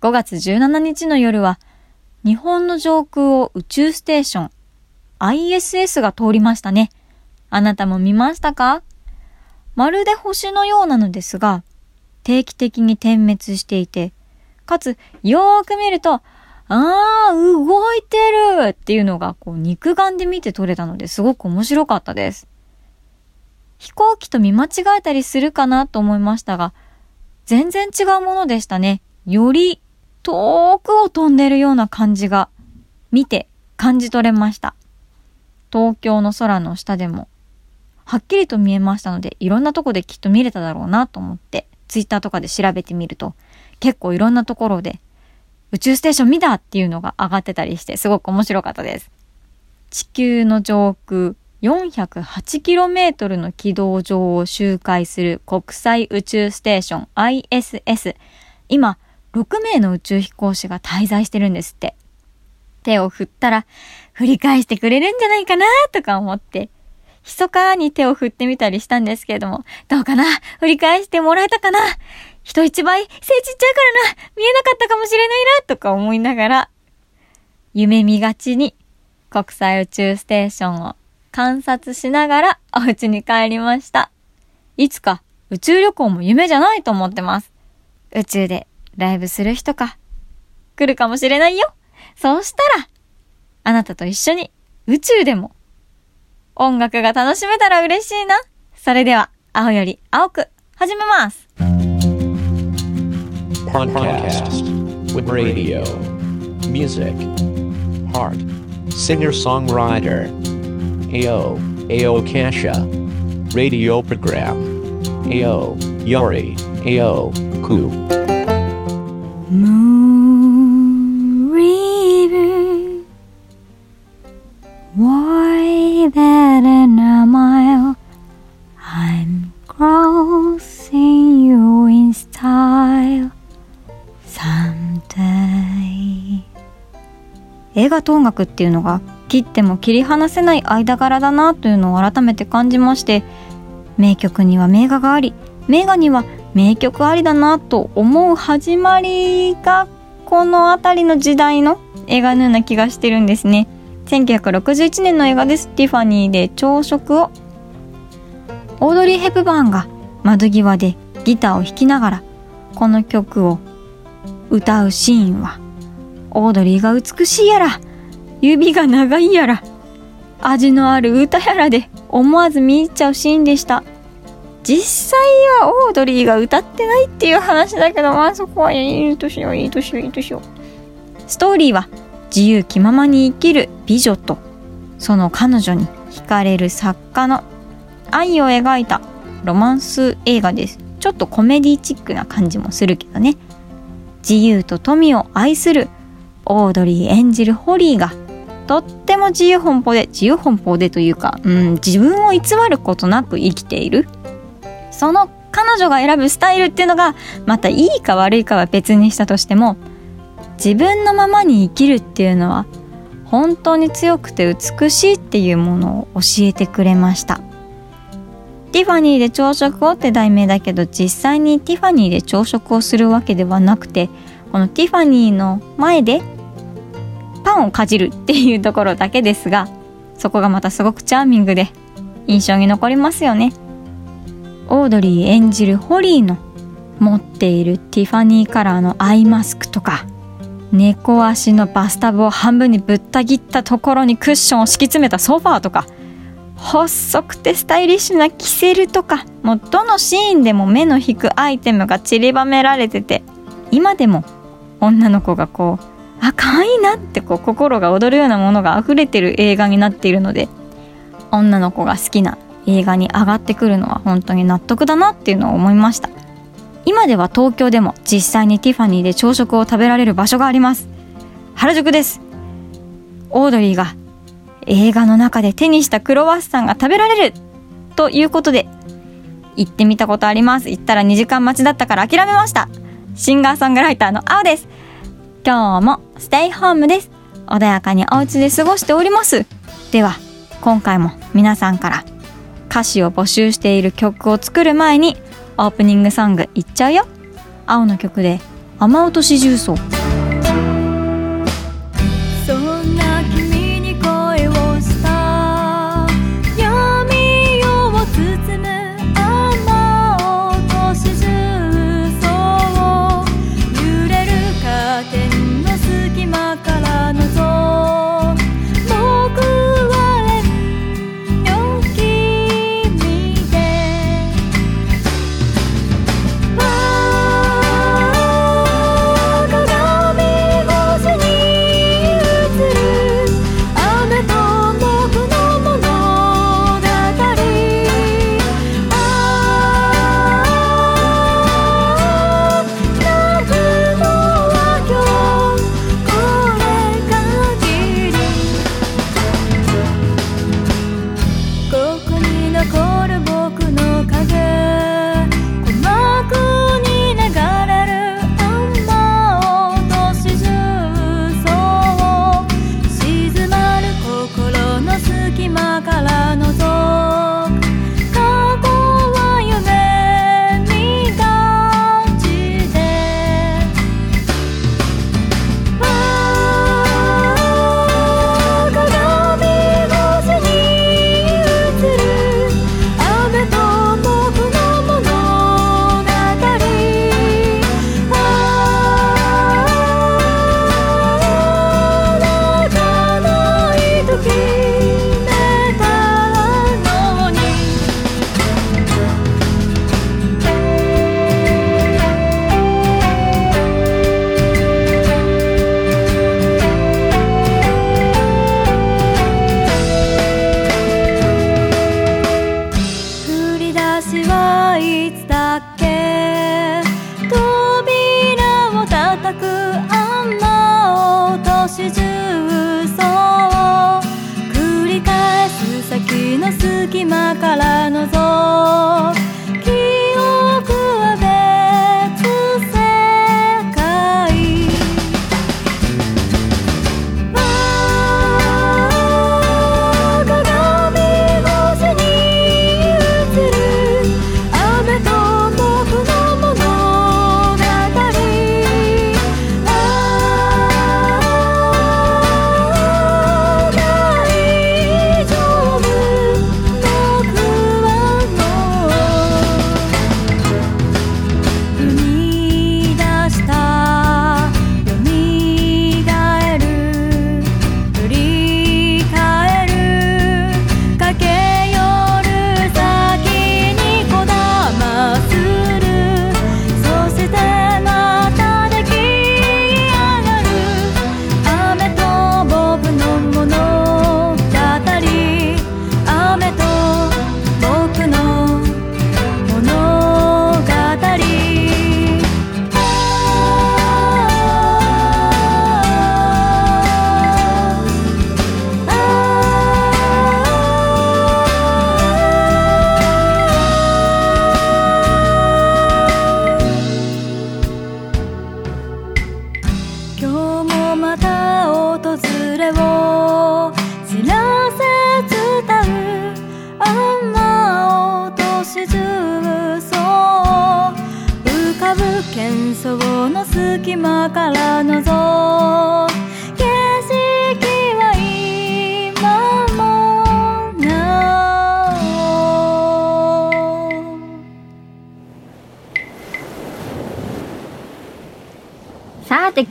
5月17日の夜は、日本の上空を宇宙ステーション ISS が通りましたね。あなたも見ましたか？まるで星のようなのですが、定期的に点滅していて、かつ、よーく見ると、あー、動いてるっていうのが、こう、肉眼で見て取れたのですごく面白かったです。飛行機と見間違えたりするかなと思いましたが、全然違うものでしたね。より遠くを飛んでるような感じが見て感じ取れました。東京の空の下でもはっきりと見えましたので、いろんなとこできっと見れただろうなと思って、ツイッターとかで調べてみると、結構いろんなところで宇宙ステーション見たっていうのが上がってたりして、すごく面白かったです。地球の上空 408km の軌道上を周回する国際宇宙ステーション ISS。今、6名の宇宙飛行士が滞在してるんですって。手を振ったら、振り返してくれるんじゃないかなとか思って、密かに手を振ってみたりしたんですけれども、どうかな？振り返してもらえたかな？人一倍背ちっちゃいからな？見えなかったかもしれないなとか思いながら、夢見がちに国際宇宙ステーションを観察しながらお家に帰りました。いつか宇宙旅行も夢じゃないと思ってます。宇宙でライブする日か、来るかもしれないよ。そうしたら、あなたと一緒に、宇宙でも、音楽が楽しめたら嬉しいな。それでは、青より青く、始めます。AO, AO Kasha, Radio Program, AO, Yori, Moon River, why that in a mile? I'm crossing you in style. 映画と音楽っていうのが切っても切り離せない間柄だなというのを改めて感じまして名曲には名画があり名画には名曲ありだなと思う始まりがこの辺りの時代の映画のような気がしてるんですね。1961年の映画です。ティファニーで朝食をオードリー・ヘプバーンが窓際でギターを弾きながら。この曲を歌うシーンはオードリーが美しいやら指が長いやら味のある歌やらで思わず見入っちゃうシーンでした。実際はオードリーが歌ってないっていう話だけどまあそこはいいとしよいいとしよいいとしよ。うストーリーは自由気ままに生きる美女とその彼女に惹かれる作家の愛を描いたロマンス映画です。ちょっとコメディチックな感じもするけどね。自由と富を愛するオードリー演じるホリーがとっても自由奔放で自由奔放でというか、うん、自分を偽ることなく生きている。その彼女が選ぶスタイルっていうのがまたいいか悪いかは別にしたとしても自分のままに生きるっていうのは本当に強くて美しいっていうものを教えてくれました。ティファニーで朝食をって題名だけど実際にティファニーで朝食をするわけではなくてこのティファニーの前でパンをかじるっていうところだけですがそこがまたすごくチャーミングで印象に残りますよね。オードリー演じるホリーの持っているティファニーカラーのアイマスクとか猫足のバスタブを半分にぶった切ったところにクッションを敷き詰めたソファーとか細くてスタイリッシュなキセルとかもうどのシーンでも目の引くアイテムが散りばめられてて今でも女の子がこうあ可愛いなってこう心が躍るようなものが溢れてる映画になっているので女の子が好きな映画に上がってくるのは本当に納得だなっていうのを思いました。今では東京でも実際にティファニーで朝食を食べられる場所があります。原宿です。オードリーが映画の中で手にしたクロワッサンが食べられるということで行ってみたことあります。行ったら2時間待ちだったから諦めました。シンガーソングライターの青です。今日もステイホームです。穏やかにお家で過ごしております。では今回も皆さんから歌詞を募集している曲を作る前にオープニングソングいっちゃうよ。青の曲で雨落とし重曹。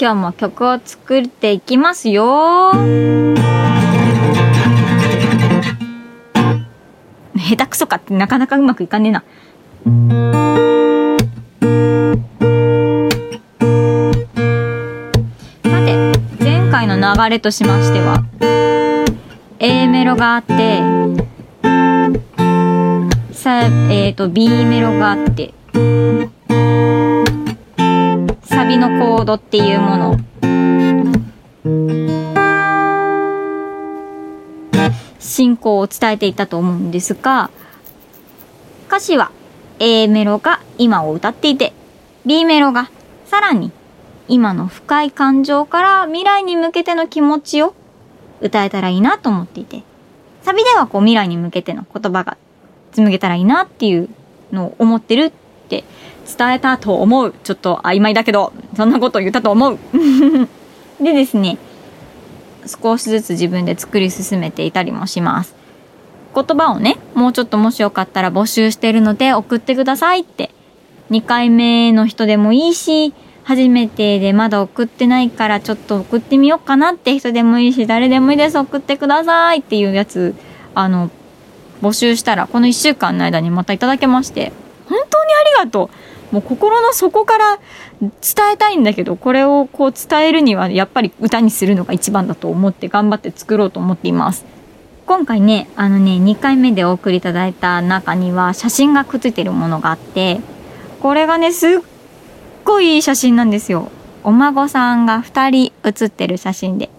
今日も曲を作っていきますよ。下手くそかってなかなかうまくいかねえな。さて前回の流れとしましては A メロがあってさえっ、と B メロがあってサビのコードっていうもの。進行を伝えていたと思うんですが歌詞は A メロが今を歌っていて B メロがさらに今の深い感情から未来に向けての気持ちを歌えたらいいなと思っていてサビではこう未来に向けての言葉が紡げたらいいなっていうのを思ってるって伝えたと思う。ちょっと曖昧だけどそんなこと言ったと思う。でですね少しずつ自分で作り進めていたりもします。言葉をねもうちょっともしよかったら募集してるので送ってくださいって。2回目の人でもいいし初めてでまだ送ってないからちょっと送ってみようかなって人でもいいし誰でもいいです送ってくださいっていうやつあの募集したらこの1週間の間にまたいただけまして。本当にありがとう。もう心の底から伝えたいんだけどこれをこう伝えるにはやっぱり歌にするのが一番だと思って頑張って作ろうと思っています。今回ねあのね2回目でお送りいただいた中には写真がくっついてるものがあってこれがねすっごいいい写真なんですよ。お孫さんが2人写ってる写真で。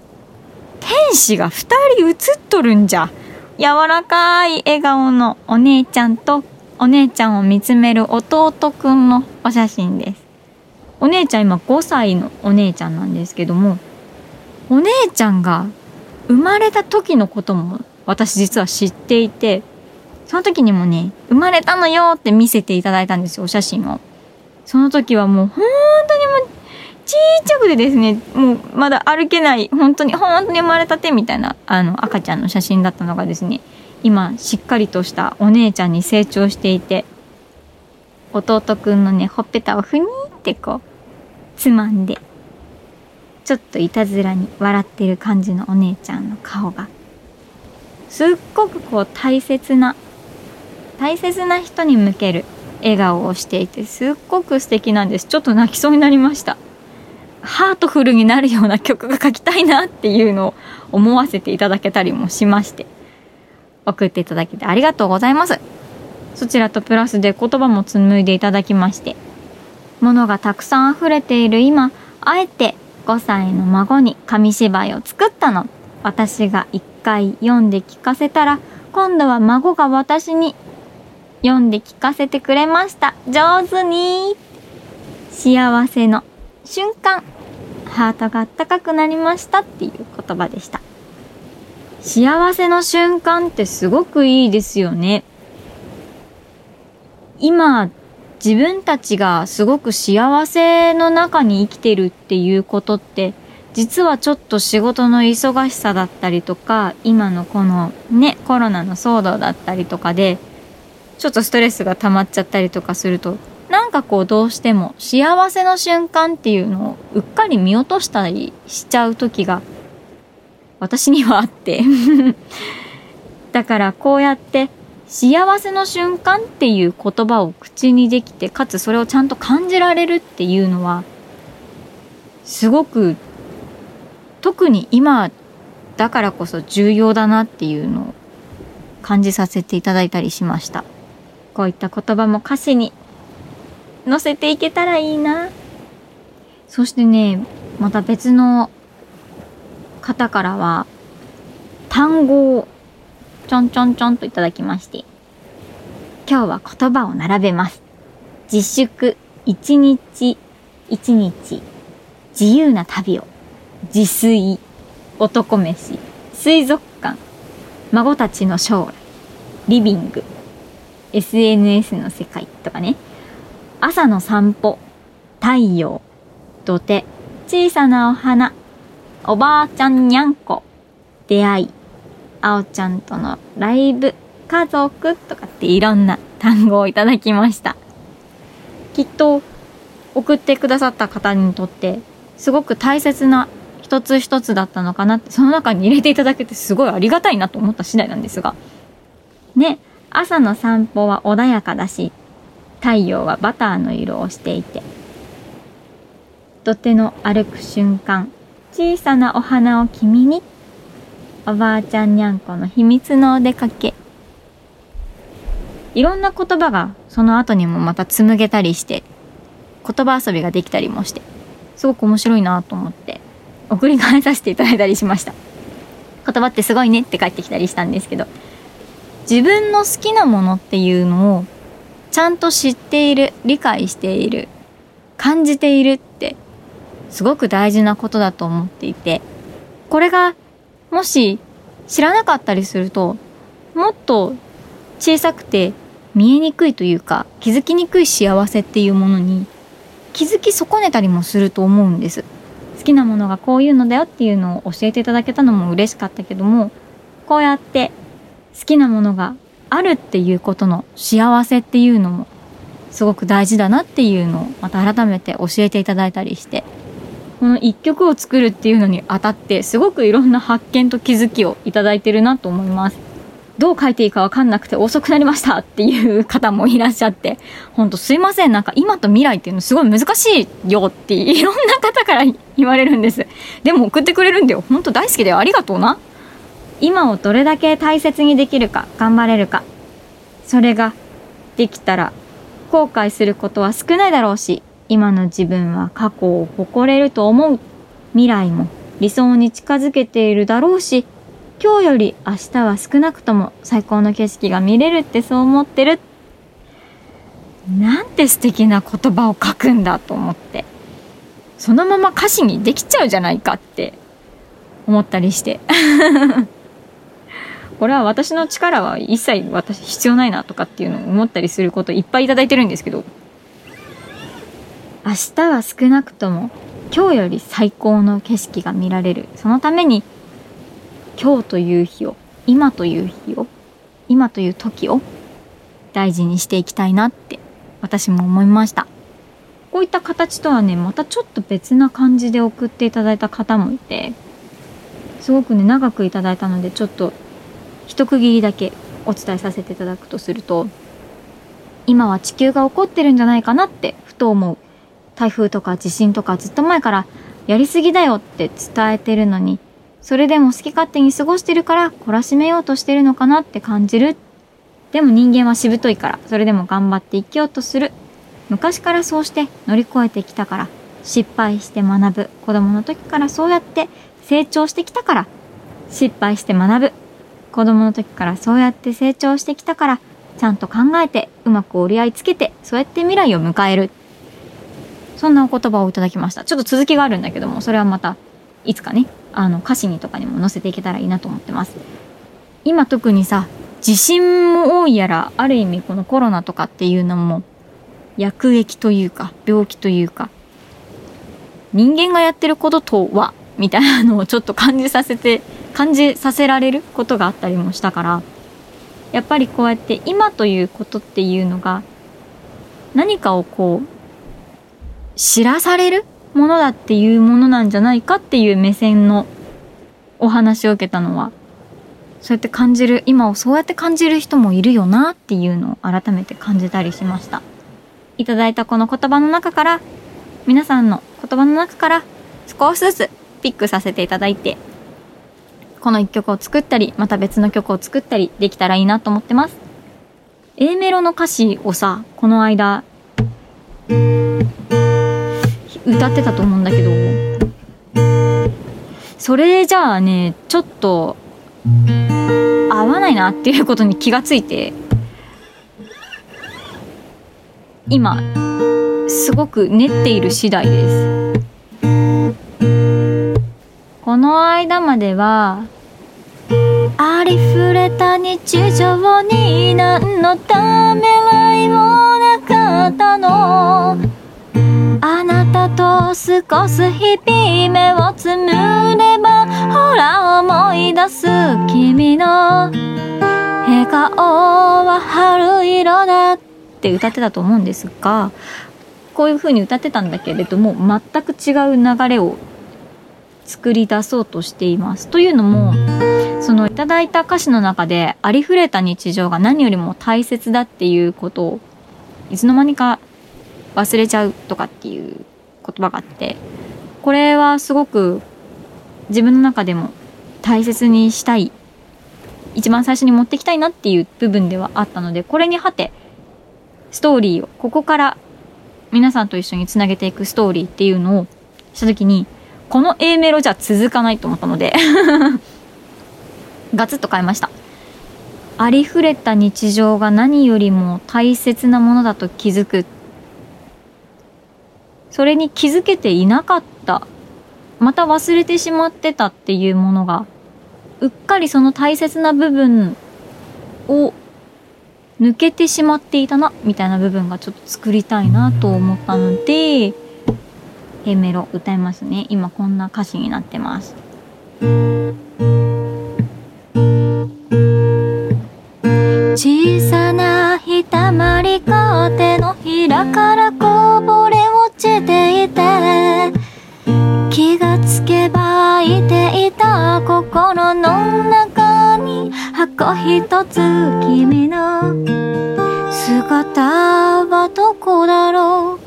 天使が2人写っとるんじゃ。柔らかい笑顔のお姉ちゃんとお姉ちゃんを見つめる弟くんのお写真です。お姉ちゃん今5歳のお姉ちゃんなんですけどもお姉ちゃんが生まれた時のことも私実は知っていてその時にもね生まれたのよって見せていただいたんですよお写真を。その時はもう本当にもうちっちゃくてですねもうまだ歩けない本当に本当に生まれたてみたいなあの赤ちゃんの写真だったのがですね今しっかりとしたお姉ちゃんに成長していて弟くんのねほっぺたをふにーってこうつまんでちょっといたずらに笑ってる感じのお姉ちゃんの顔がすっごくこう大切な大切な人に向ける笑顔をしていてすっごく素敵なんです。ちょっと泣きそうになりました。ハートフルになるような曲が書きたいなっていうのを思わせていただけたりもしまして。送っていただけてありがとうございます。そちらとプラスで言葉も紡いでいただきまして物がたくさん溢れている今あえて5歳の孫に紙芝居を作ったの。私が一回読んで聞かせたら今度は孫が私に読んで聞かせてくれました。上手に。幸せの瞬間。ハートがあったかくなりましたっていう言葉でした。幸せの瞬間ってすごくいいですよね。今自分たちがすごく幸せの中に生きてるっていうことって実はちょっと仕事の忙しさだったりとか今のこのねコロナの騒動だったりとかでちょっとストレスが溜まっちゃったりとかするとなんかこうどうしても幸せの瞬間っていうのをうっかり見落としたりしちゃう時が私にはあって だからこうやって幸せの瞬間っていう言葉を口にできてかつそれをちゃんと感じられるっていうのはすごく特に今だからこそ重要だなっていうのを感じさせていただいたりしました。こういった言葉も歌詞に載せていけたらいいな。そしてね、また別の方からは、単語をちょんちょんちょんといただきまして、今日は言葉を並べます。自粛、一日、一日、自由な旅を、自炊、男飯、水族館、孫たちの将来、リビング、SNS の世界とかね。朝の散歩、太陽、土手、小さなお花、おばあちゃんにゃんこ、出会い、あおちゃんとのライブ、家族とかっていろんな単語をいただきました。きっと送ってくださった方にとってすごく大切な一つ一つだったのかなってその中に入れていただけてすごいありがたいなと思った次第なんですが。ね朝の散歩は穏やかだし、太陽はバターの色をしていて、土手の歩く瞬間、小さなお花を君に、おばあちゃんにゃんこの秘密のお出かけ。いろんな言葉がその後にもまた紡げたりして、言葉遊びができたりもして、すごく面白いなと思って、送り返させていただいたりしました。言葉ってすごいねって帰ってきたりしたんですけど、自分の好きなものっていうのをちゃんと知っている理解している感じているってすごく大事なことだと思っていてこれがもし知らなかったりするともっと小さくて見えにくいというか気づきにくい幸せっていうものに気づき損ねたりもすると思うんです。好きなものがこういうのだよっていうのを教えていただけたのも嬉しかったけどもこうやって好きなものがあるっていうことの幸せっていうのもすごく大事だなっていうのをまた改めて教えていただいたりしてこの一曲を作るっていうのにあたってすごくいろんな発見と気づきをいただいてるなと思います。どう書いていいかわかんなくて遅くなりましたっていう方もいらっしゃって、ほんとすいません。なんか今と未来っていうのすごい難しいよっていろんな方から言われるんです。でも送ってくれるんだよ。ほんと大好きだよ。ありがとうな。今をどれだけ大切にできるか、頑張れるか。それができたら後悔することは少ないだろうし、今の自分は過去を誇れると思う。未来も理想に近づけているだろうし、今日より明日は少なくとも最高の景色が見れるってそう思ってる。なんて素敵な言葉を書くんだと思って。そのまま歌詞にできちゃうじゃないかって思ったりして。これは私の力は一切私必要ないなとかっていうのを思ったりすることいっぱいいただいてるんですけど、明日は少なくとも今日より最高の景色が見られる。そのために今日という日を、今という日を、今という時を大事にしていきたいなって私も思いました。こういった形とはね、またちょっと別な感じで送っていただいた方もいて、すごくね、長くいただいたので、ちょっと一区切りだけお伝えさせていただくとすると、今は地球が起こってるんじゃないかなってふと思う。台風とか地震とかずっと前からやりすぎだよって伝えてるのに、それでも好き勝手に過ごしてるから懲らしめようとしてるのかなって感じる。でも人間はしぶといから、それでも頑張って生きようとする。昔からそうして乗り越えてきたから、失敗して学ぶ。子供の時からそうやって成長してきたから、失敗して学ぶ。子供の時からそうやって成長してきたから、ちゃんと考えて、うまく折り合いつけて、そうやって未来を迎える。そんなお言葉をいただきました。ちょっと続きがあるんだけども、それはまた、いつかね、あの、歌詞にとかにも載せていけたらいいなと思ってます。今特にさ、地震も多いやら、ある意味このコロナとかっていうのも、薬液というか、病気というか、人間がやってることとは、みたいなのをちょっと感じさせて感じさせられることがあったりもしたからやっぱりこうやって今ということっていうのが何かをこう知らされるものだっていうものなんじゃないかっていう目線のお話を受けたのはそうやって感じる今をそうやって感じる人もいるよなっていうのを改めて感じたりしましたいただいたこの言葉の中から皆さんの言葉の中から少しずつピックさせていただいてこの一曲を作ったり、また別の曲を作ったりできたらいいなと思ってます。A メロの歌詞をさ、この間、歌ってたと思うんだけど、それじゃあね、ちょっと、合わないなっていうことに気がついて、今、すごく練っている次第です。この間まではありふれた日常に何のためらいもなかったの。あなたと過ごす日々目をつむればほら思い出す君の笑顔は春色だって歌ってたと思うんですがこういう風に歌ってたんだけれども全く違う流れを作り出そうとしています。というのも、そのいただいた歌詞の中でありふれた日常が何よりも大切だっていうことをいつの間にか忘れちゃうとかっていう言葉があって、これはすごく自分の中でも大切にしたい、一番最初に持ってきたいなっていう部分ではあったので、これにはて、ストーリーを、ここから皆さんと一緒につなげていくストーリーっていうのをした時に、この A メロじゃ続かないと思ったので ガツッと変えました。ありふれた日常が何よりも大切なものだと気づくそれに気づけていなかった。また忘れてしまってたっていうものがうっかりその大切な部分を抜けてしまっていたなみたいな部分がちょっと作りたいなと思ったので A メロ歌いますね。今こんな歌詞になってます。小さなひたまりが手のひらからこぼれちていて気がつけばいていた心の中に箱一つ君の姿はどこだろう？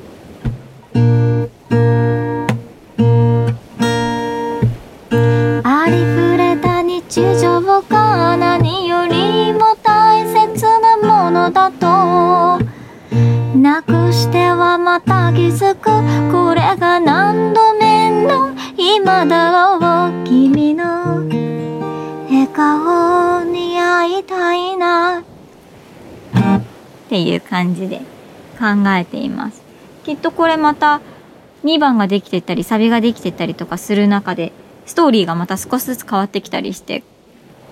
ありふれた日常がづくこれが何度目の今だろう？君の笑顔に会いたいな。っていう感じで考えています。きっとこれまた2番ができてたりサビができてたりとかする中でストーリーがまた少しずつ変わってきたりして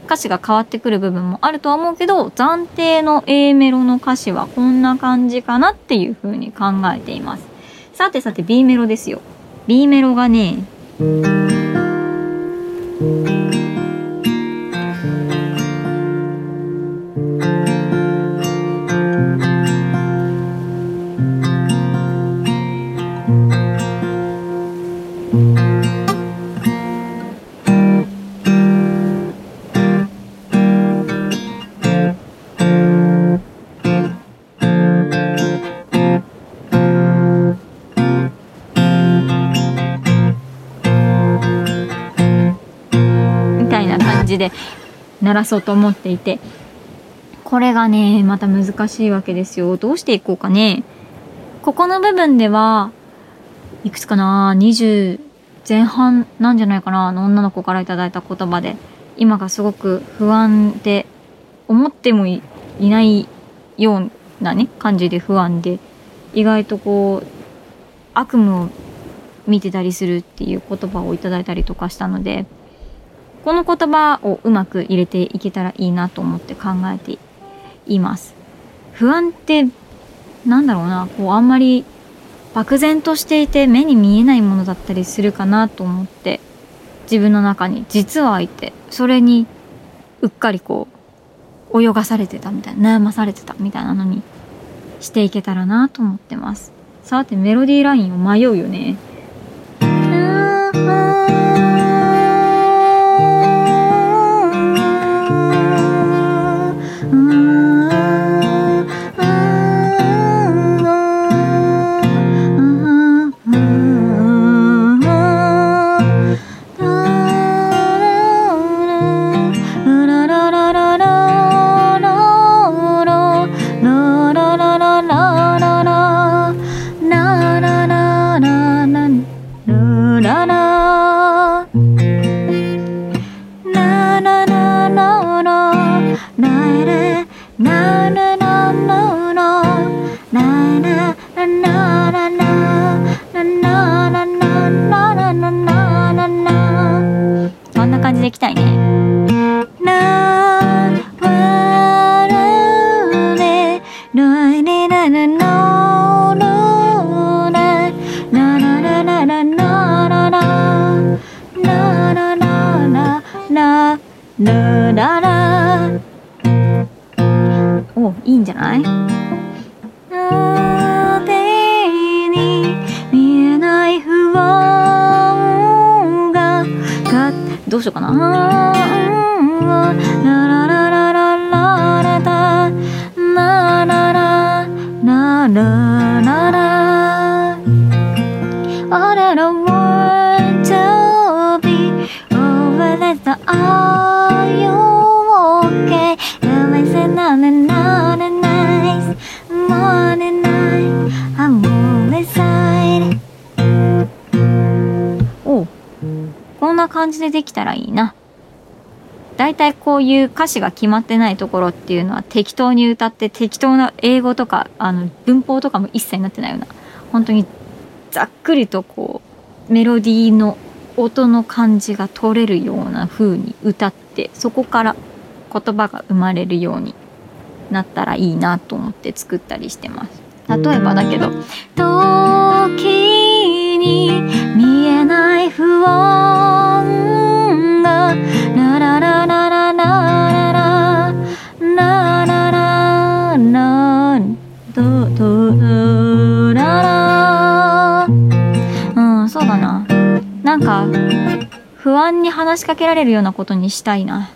歌詞が変わってくる部分もあるとは思うけど暫定の A メロの歌詞はこんな感じかなっていう風に考えています。さてさて B メロですよ。B メロがねで鳴らそうと思っていてこれがねまた難しいわけですよ。どうしていこうかね。ここの部分ではいくつかな20前半なんじゃないかなあの女の子からいただいた言葉で今がすごく不安で思ってもいいないようなね感じで不安で意外とこう悪夢を見てたりするっていう言葉をいただいたりとかしたのでこの言葉をうまく入れていけたらいいなと思って考えています。不安ってなんだろうなこうあんまり漠然としていて目に見えないものだったりするかなと思って自分の中に実はいてそれにうっかりこう泳がされてたみたいな悩まされてたみたいなのにしていけたらなと思ってます。さてメロディーラインを迷うよね。どうしようかな。感じでできたらいいな。だいたいこういう歌詞が決まってないところっていうのは適当に歌って適当な英語とかあの文法とかも一切なってないような。本当にざっくりとこうメロディーの音の感じが取れるような風に歌ってそこから言葉が生まれるようになったらいいなと思って作ったりしてます。例えばだけど「時に見えない不安がララララララララララララドドドララうんそうだななんか不安に話しかけられるようなことにしたいな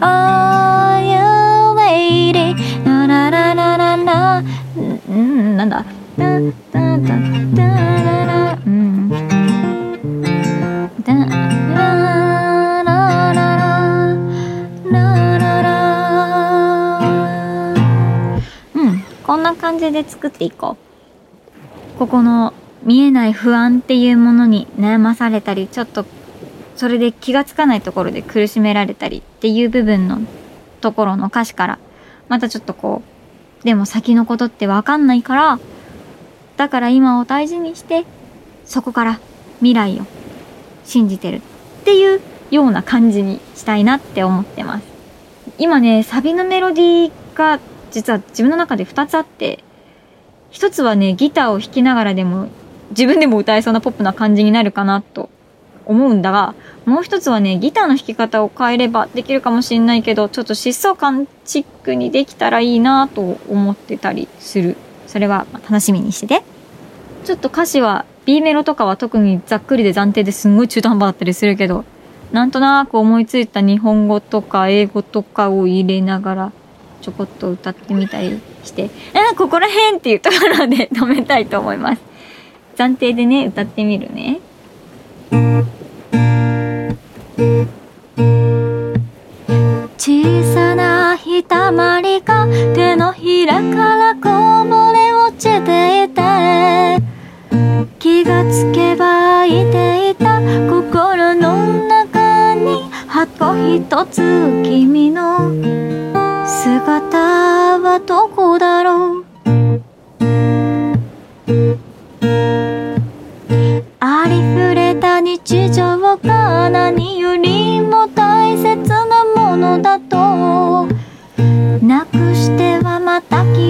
Are, you waiting? ララララララうん。なん。だタタタタララうん。タラララララララうん。こん。な感じで作っていこうここの見えない不安っていうものに悩まされたりちょっとそれで気がつかないところで苦しめられたりっていう部分のところの歌詞からまたちょっとこうでも先のことってわかんないからだから今を大事にしてそこから未来を信じてるっていうような感じにしたいなって思ってます。今ねサビのメロディーが実は自分の中で2つあって一つはねギターを弾きながらでも自分でも歌えそうなポップな感じになるかなと思うんだがもう一つはねギターの弾き方を変えればできるかもしれないけどちょっと疾走感チックにできたらいいなと思ってたりする。それは楽しみにしてて。ちょっと歌詞は B メロとかは特にざっくりで暫定ですんごい中途半端だったりするけどなんとなく思いついた日本語とか英語とかを入れながらちょこっと歌ってみたりして「あここら辺!」っていうところで止めたいと思います。暫定でね歌ってみるね。小さなひたまりが手のひらからこぼれ落ちていて気がつけばいていた心の中に箱一つ君の姿はどこだろう？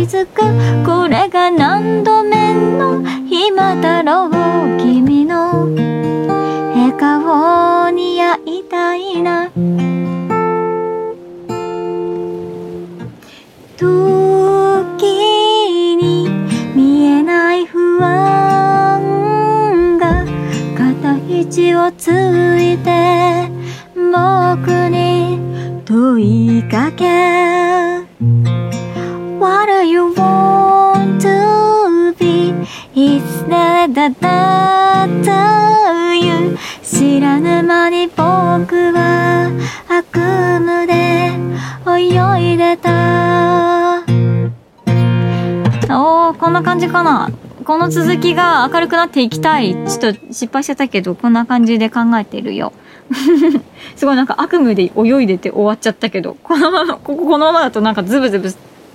づくこれが何度目の暇だろう君の笑顔に会いたいな時に見えない不安が肩肘をついて僕に問いかけ you want to be? Is that that that you? 知らぬ間に僕は悪夢で泳いでた。おーこんな感じかな。この続きが明るくなっていきたい。ちょっと失敗しちゃったけどこんな感じで考えてるよ。すごいなんか悪夢で泳いでて終わっちゃったけど。このままこここのままだとなんかズブズブ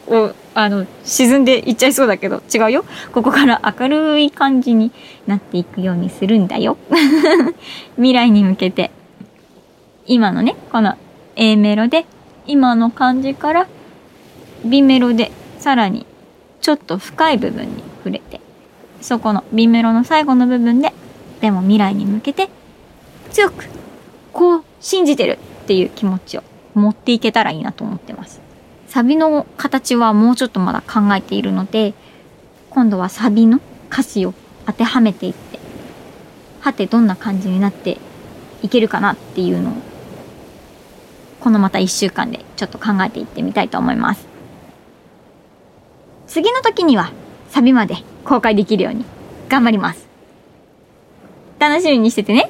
をあの沈んでいっちゃいそうだけど違うよ。ここから明るい感じになっていくようにするんだよ。未来に向けて。今のねこの A メロで今の感じから B メロでさらにちょっと深い部分に触れて。そこの B メロの最後の部分ででも未来に向けて強くこう信じてるっていう気持ちを持っていけたらいいなと思ってます。サビの形はもうちょっとまだ考えているので今度はサビの歌詞を当てはめていってはてどんな感じになっていけるかなっていうのをこのまた1週間でちょっと考えていってみたいと思います。次の時にはサビまで公開できるように頑張ります。楽しみにしててね。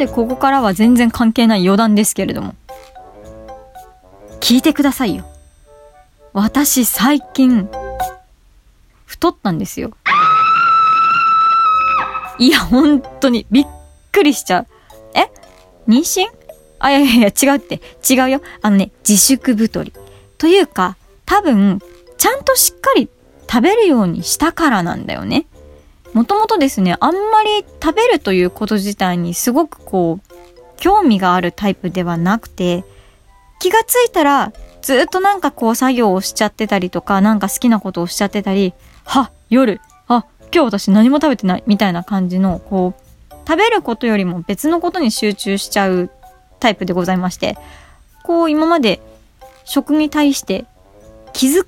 てここからは全然関係ない余談ですけれども。聞いてくださいよ。私最近太ったんですよ。いや本当にびっくりしちゃう。え？妊娠？あいやいやいや違うって。違うよ。あのね自粛太り。というか多分ちゃんとしっかり食べるようにしたからなんだよね。もともとですね、あんまり食べるということ自体にすごくこう、興味があるタイプではなくて、気がついたらずっとなんかこう作業をしちゃってたりとか、なんか好きなことをしちゃってたり、は、夜、あ、今日私何も食べてないみたいな感じの、こう、食べることよりも別のことに集中しちゃうタイプでございまして、こう今まで食に対して気遣っ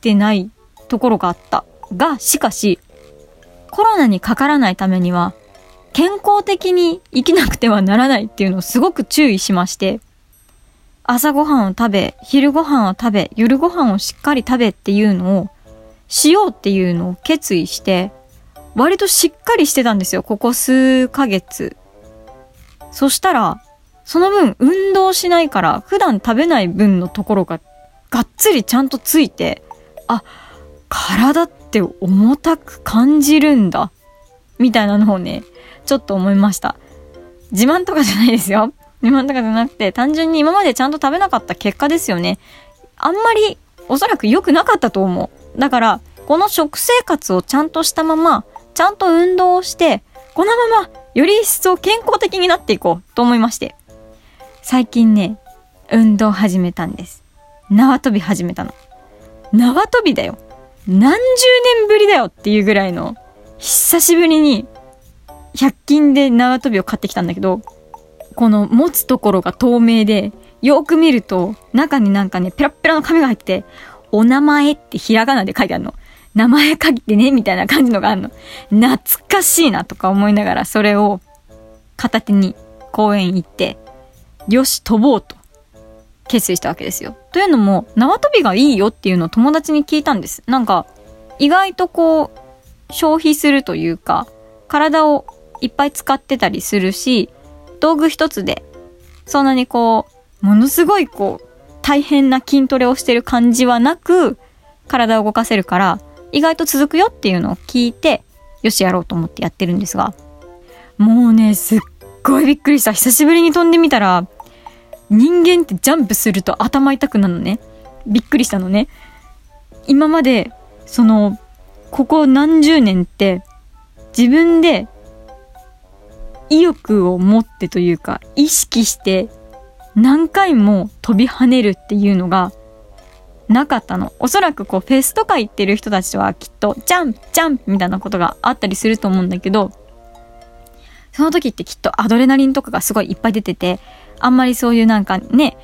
てないところがあったが、しかし、コロナにかからないためには、健康的に生きなくてはならないっていうのをすごく注意しまして、朝ごはんを食べ、昼ごはんを食べ、夜ごはんをしっかり食べっていうのを、しようっていうのを決意して、割としっかりしてたんですよ、ここ数ヶ月。そしたら、その分運動しないから普段食べない分のところががっつりちゃんとついて、あ、体ってって重たく感じるんだ。みたいなのをね、ちょっと思いました。自慢とかじゃないですよ。自慢とかじゃなくて、単純に今までちゃんと食べなかった結果ですよね。あんまり、おそらく良くなかったと思う。だから、この食生活をちゃんとしたまま、ちゃんと運動をして、このまま、より一層健康的になっていこうと思いまして。最近ね、運動始めたんです。縄跳び始めたの。縄跳びだよ。何十年ぶりだよっていうぐらいの、久しぶりに、100均で縄跳びを買ってきたんだけど、この持つところが透明で、よく見ると、中になんかね、ペラペラの紙が入ってて、お名前ってひらがなで書いてあるの。名前書いてね、みたいな感じのがあるの。懐かしいなとか思いながら、それを片手に公園行って、よし、飛ぼうと決意したわけですよ。というのも、縄跳びがいいよっていうのを友達に聞いたんです。なんか、意外とこう、消費するというか、体をいっぱい使ってたりするし、道具一つで、そんなにこう、ものすごいこう、大変な筋トレをしてる感じはなく、体を動かせるから、意外と続くよっていうのを聞いて、よしやろうと思ってやってるんですが、もうね、すっごいびっくりした。久しぶりに飛んでみたら、人間ってジャンプすると頭痛くなるのね。びっくりしたのね。今まで、その、ここ何十年って自分で意欲を持ってというか意識して何回も飛び跳ねるっていうのがなかったの。おそらくこうフェスとか行ってる人たちはきっとジャンプジャンプみたいなことがあったりすると思うんだけどその時ってきっとアドレナリンとかがすごいいっぱい出ててあんまりそういうなんかね、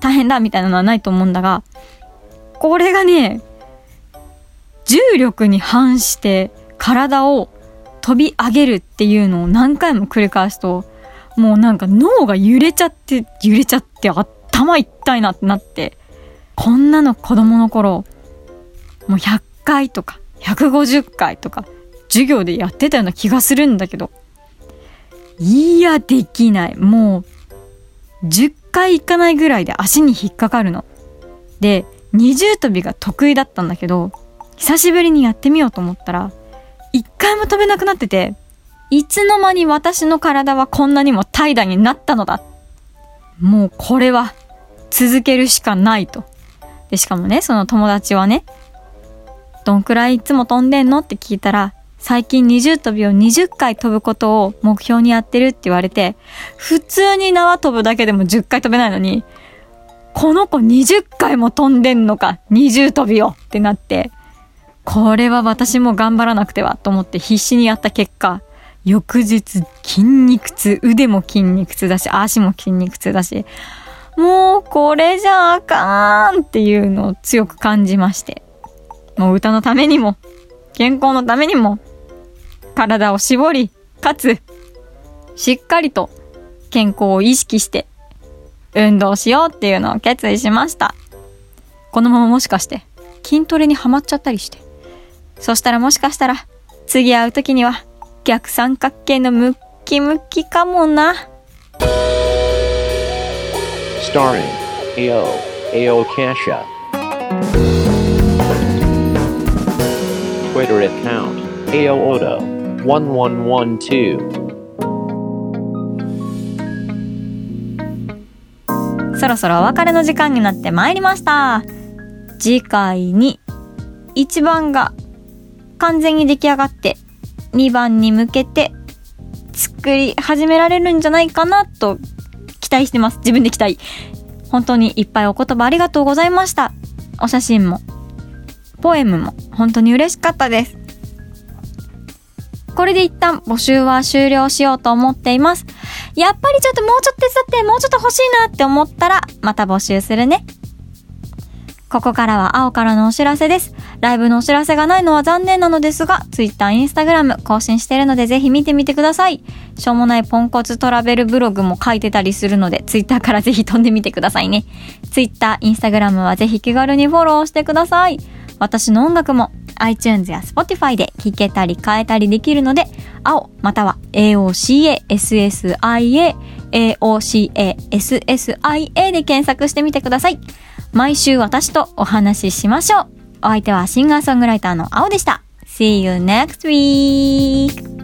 大変だみたいなのはないと思うんだが、これがね、重力に反して体を飛び上げるっていうのを何回も繰り返すと、もうなんか脳が揺れちゃって、揺れちゃって頭痛いなってなって、こんなの子供の頃、もう100回とか150回とか授業でやってたような気がするんだけど、いや、できない。もう10回行かないぐらいで足に引っかかるの。で、二重跳びが得意だったんだけど、久しぶりにやってみようと思ったら、一回も飛べなくなってて、いつの間に私の体はこんなにも怠惰になったのだ。もうこれは続けるしかないと。で、しかもね、その友達はね、どんくらいいつも飛んでんの？って聞いたら、最近二重跳びを20回飛ぶことを目標にやってるって言われて、普通に縄跳ぶだけでも10回飛べないのに、この子20回も飛んでんのか、二重跳びをってなって、これは私も頑張らなくてはと思って必死にやった結果、翌日筋肉痛、腕も筋肉痛だし、足も筋肉痛だし、もうこれじゃあかーんっていうのを強く感じまして。もう歌のためにも、健康のためにも、体を絞り、かつ、しっかりと健康を意識して運動しようっていうのを決意しました。このままもしかして筋トレにはまっちゃったりして。そしたらもしかしたら次会う時には逆三角形のムッキムキかもな。Starring AO, AO Kasha. Twitter account AO Odo 1112. そろそろお別れの時間になってまいりました。次回に1番が完全に出来上がって2番に向けて作り始められるんじゃないかなと期待してます。自分で期待。本当にいっぱいお言葉ありがとうございました。お写真も、ポエムも本当に嬉しかったです。これで一旦募集は終了しようと思っています。やっぱりちょっともうちょっと手伝って、もうちょっと欲しいなって思ったら、また募集するね。ここからは青からのお知らせです。ライブのお知らせがないのは残念なのですが、Twitter、Instagram 更新してるのでぜひ見てみてください。しょうもないポンコツトラベルブログも書いてたりするので、Twitter からぜひ飛んでみてくださいね。Twitter、Instagram はぜひ気軽にフォローしてください。私の音楽も iTunes や Spotify で聴けたり変えたりできるので、青または AOCA、SSIA、AOCA、SSIA で検索してみてください。毎週私とお話ししましょう。お相手はシンガーソングライターの青でした。See you next week!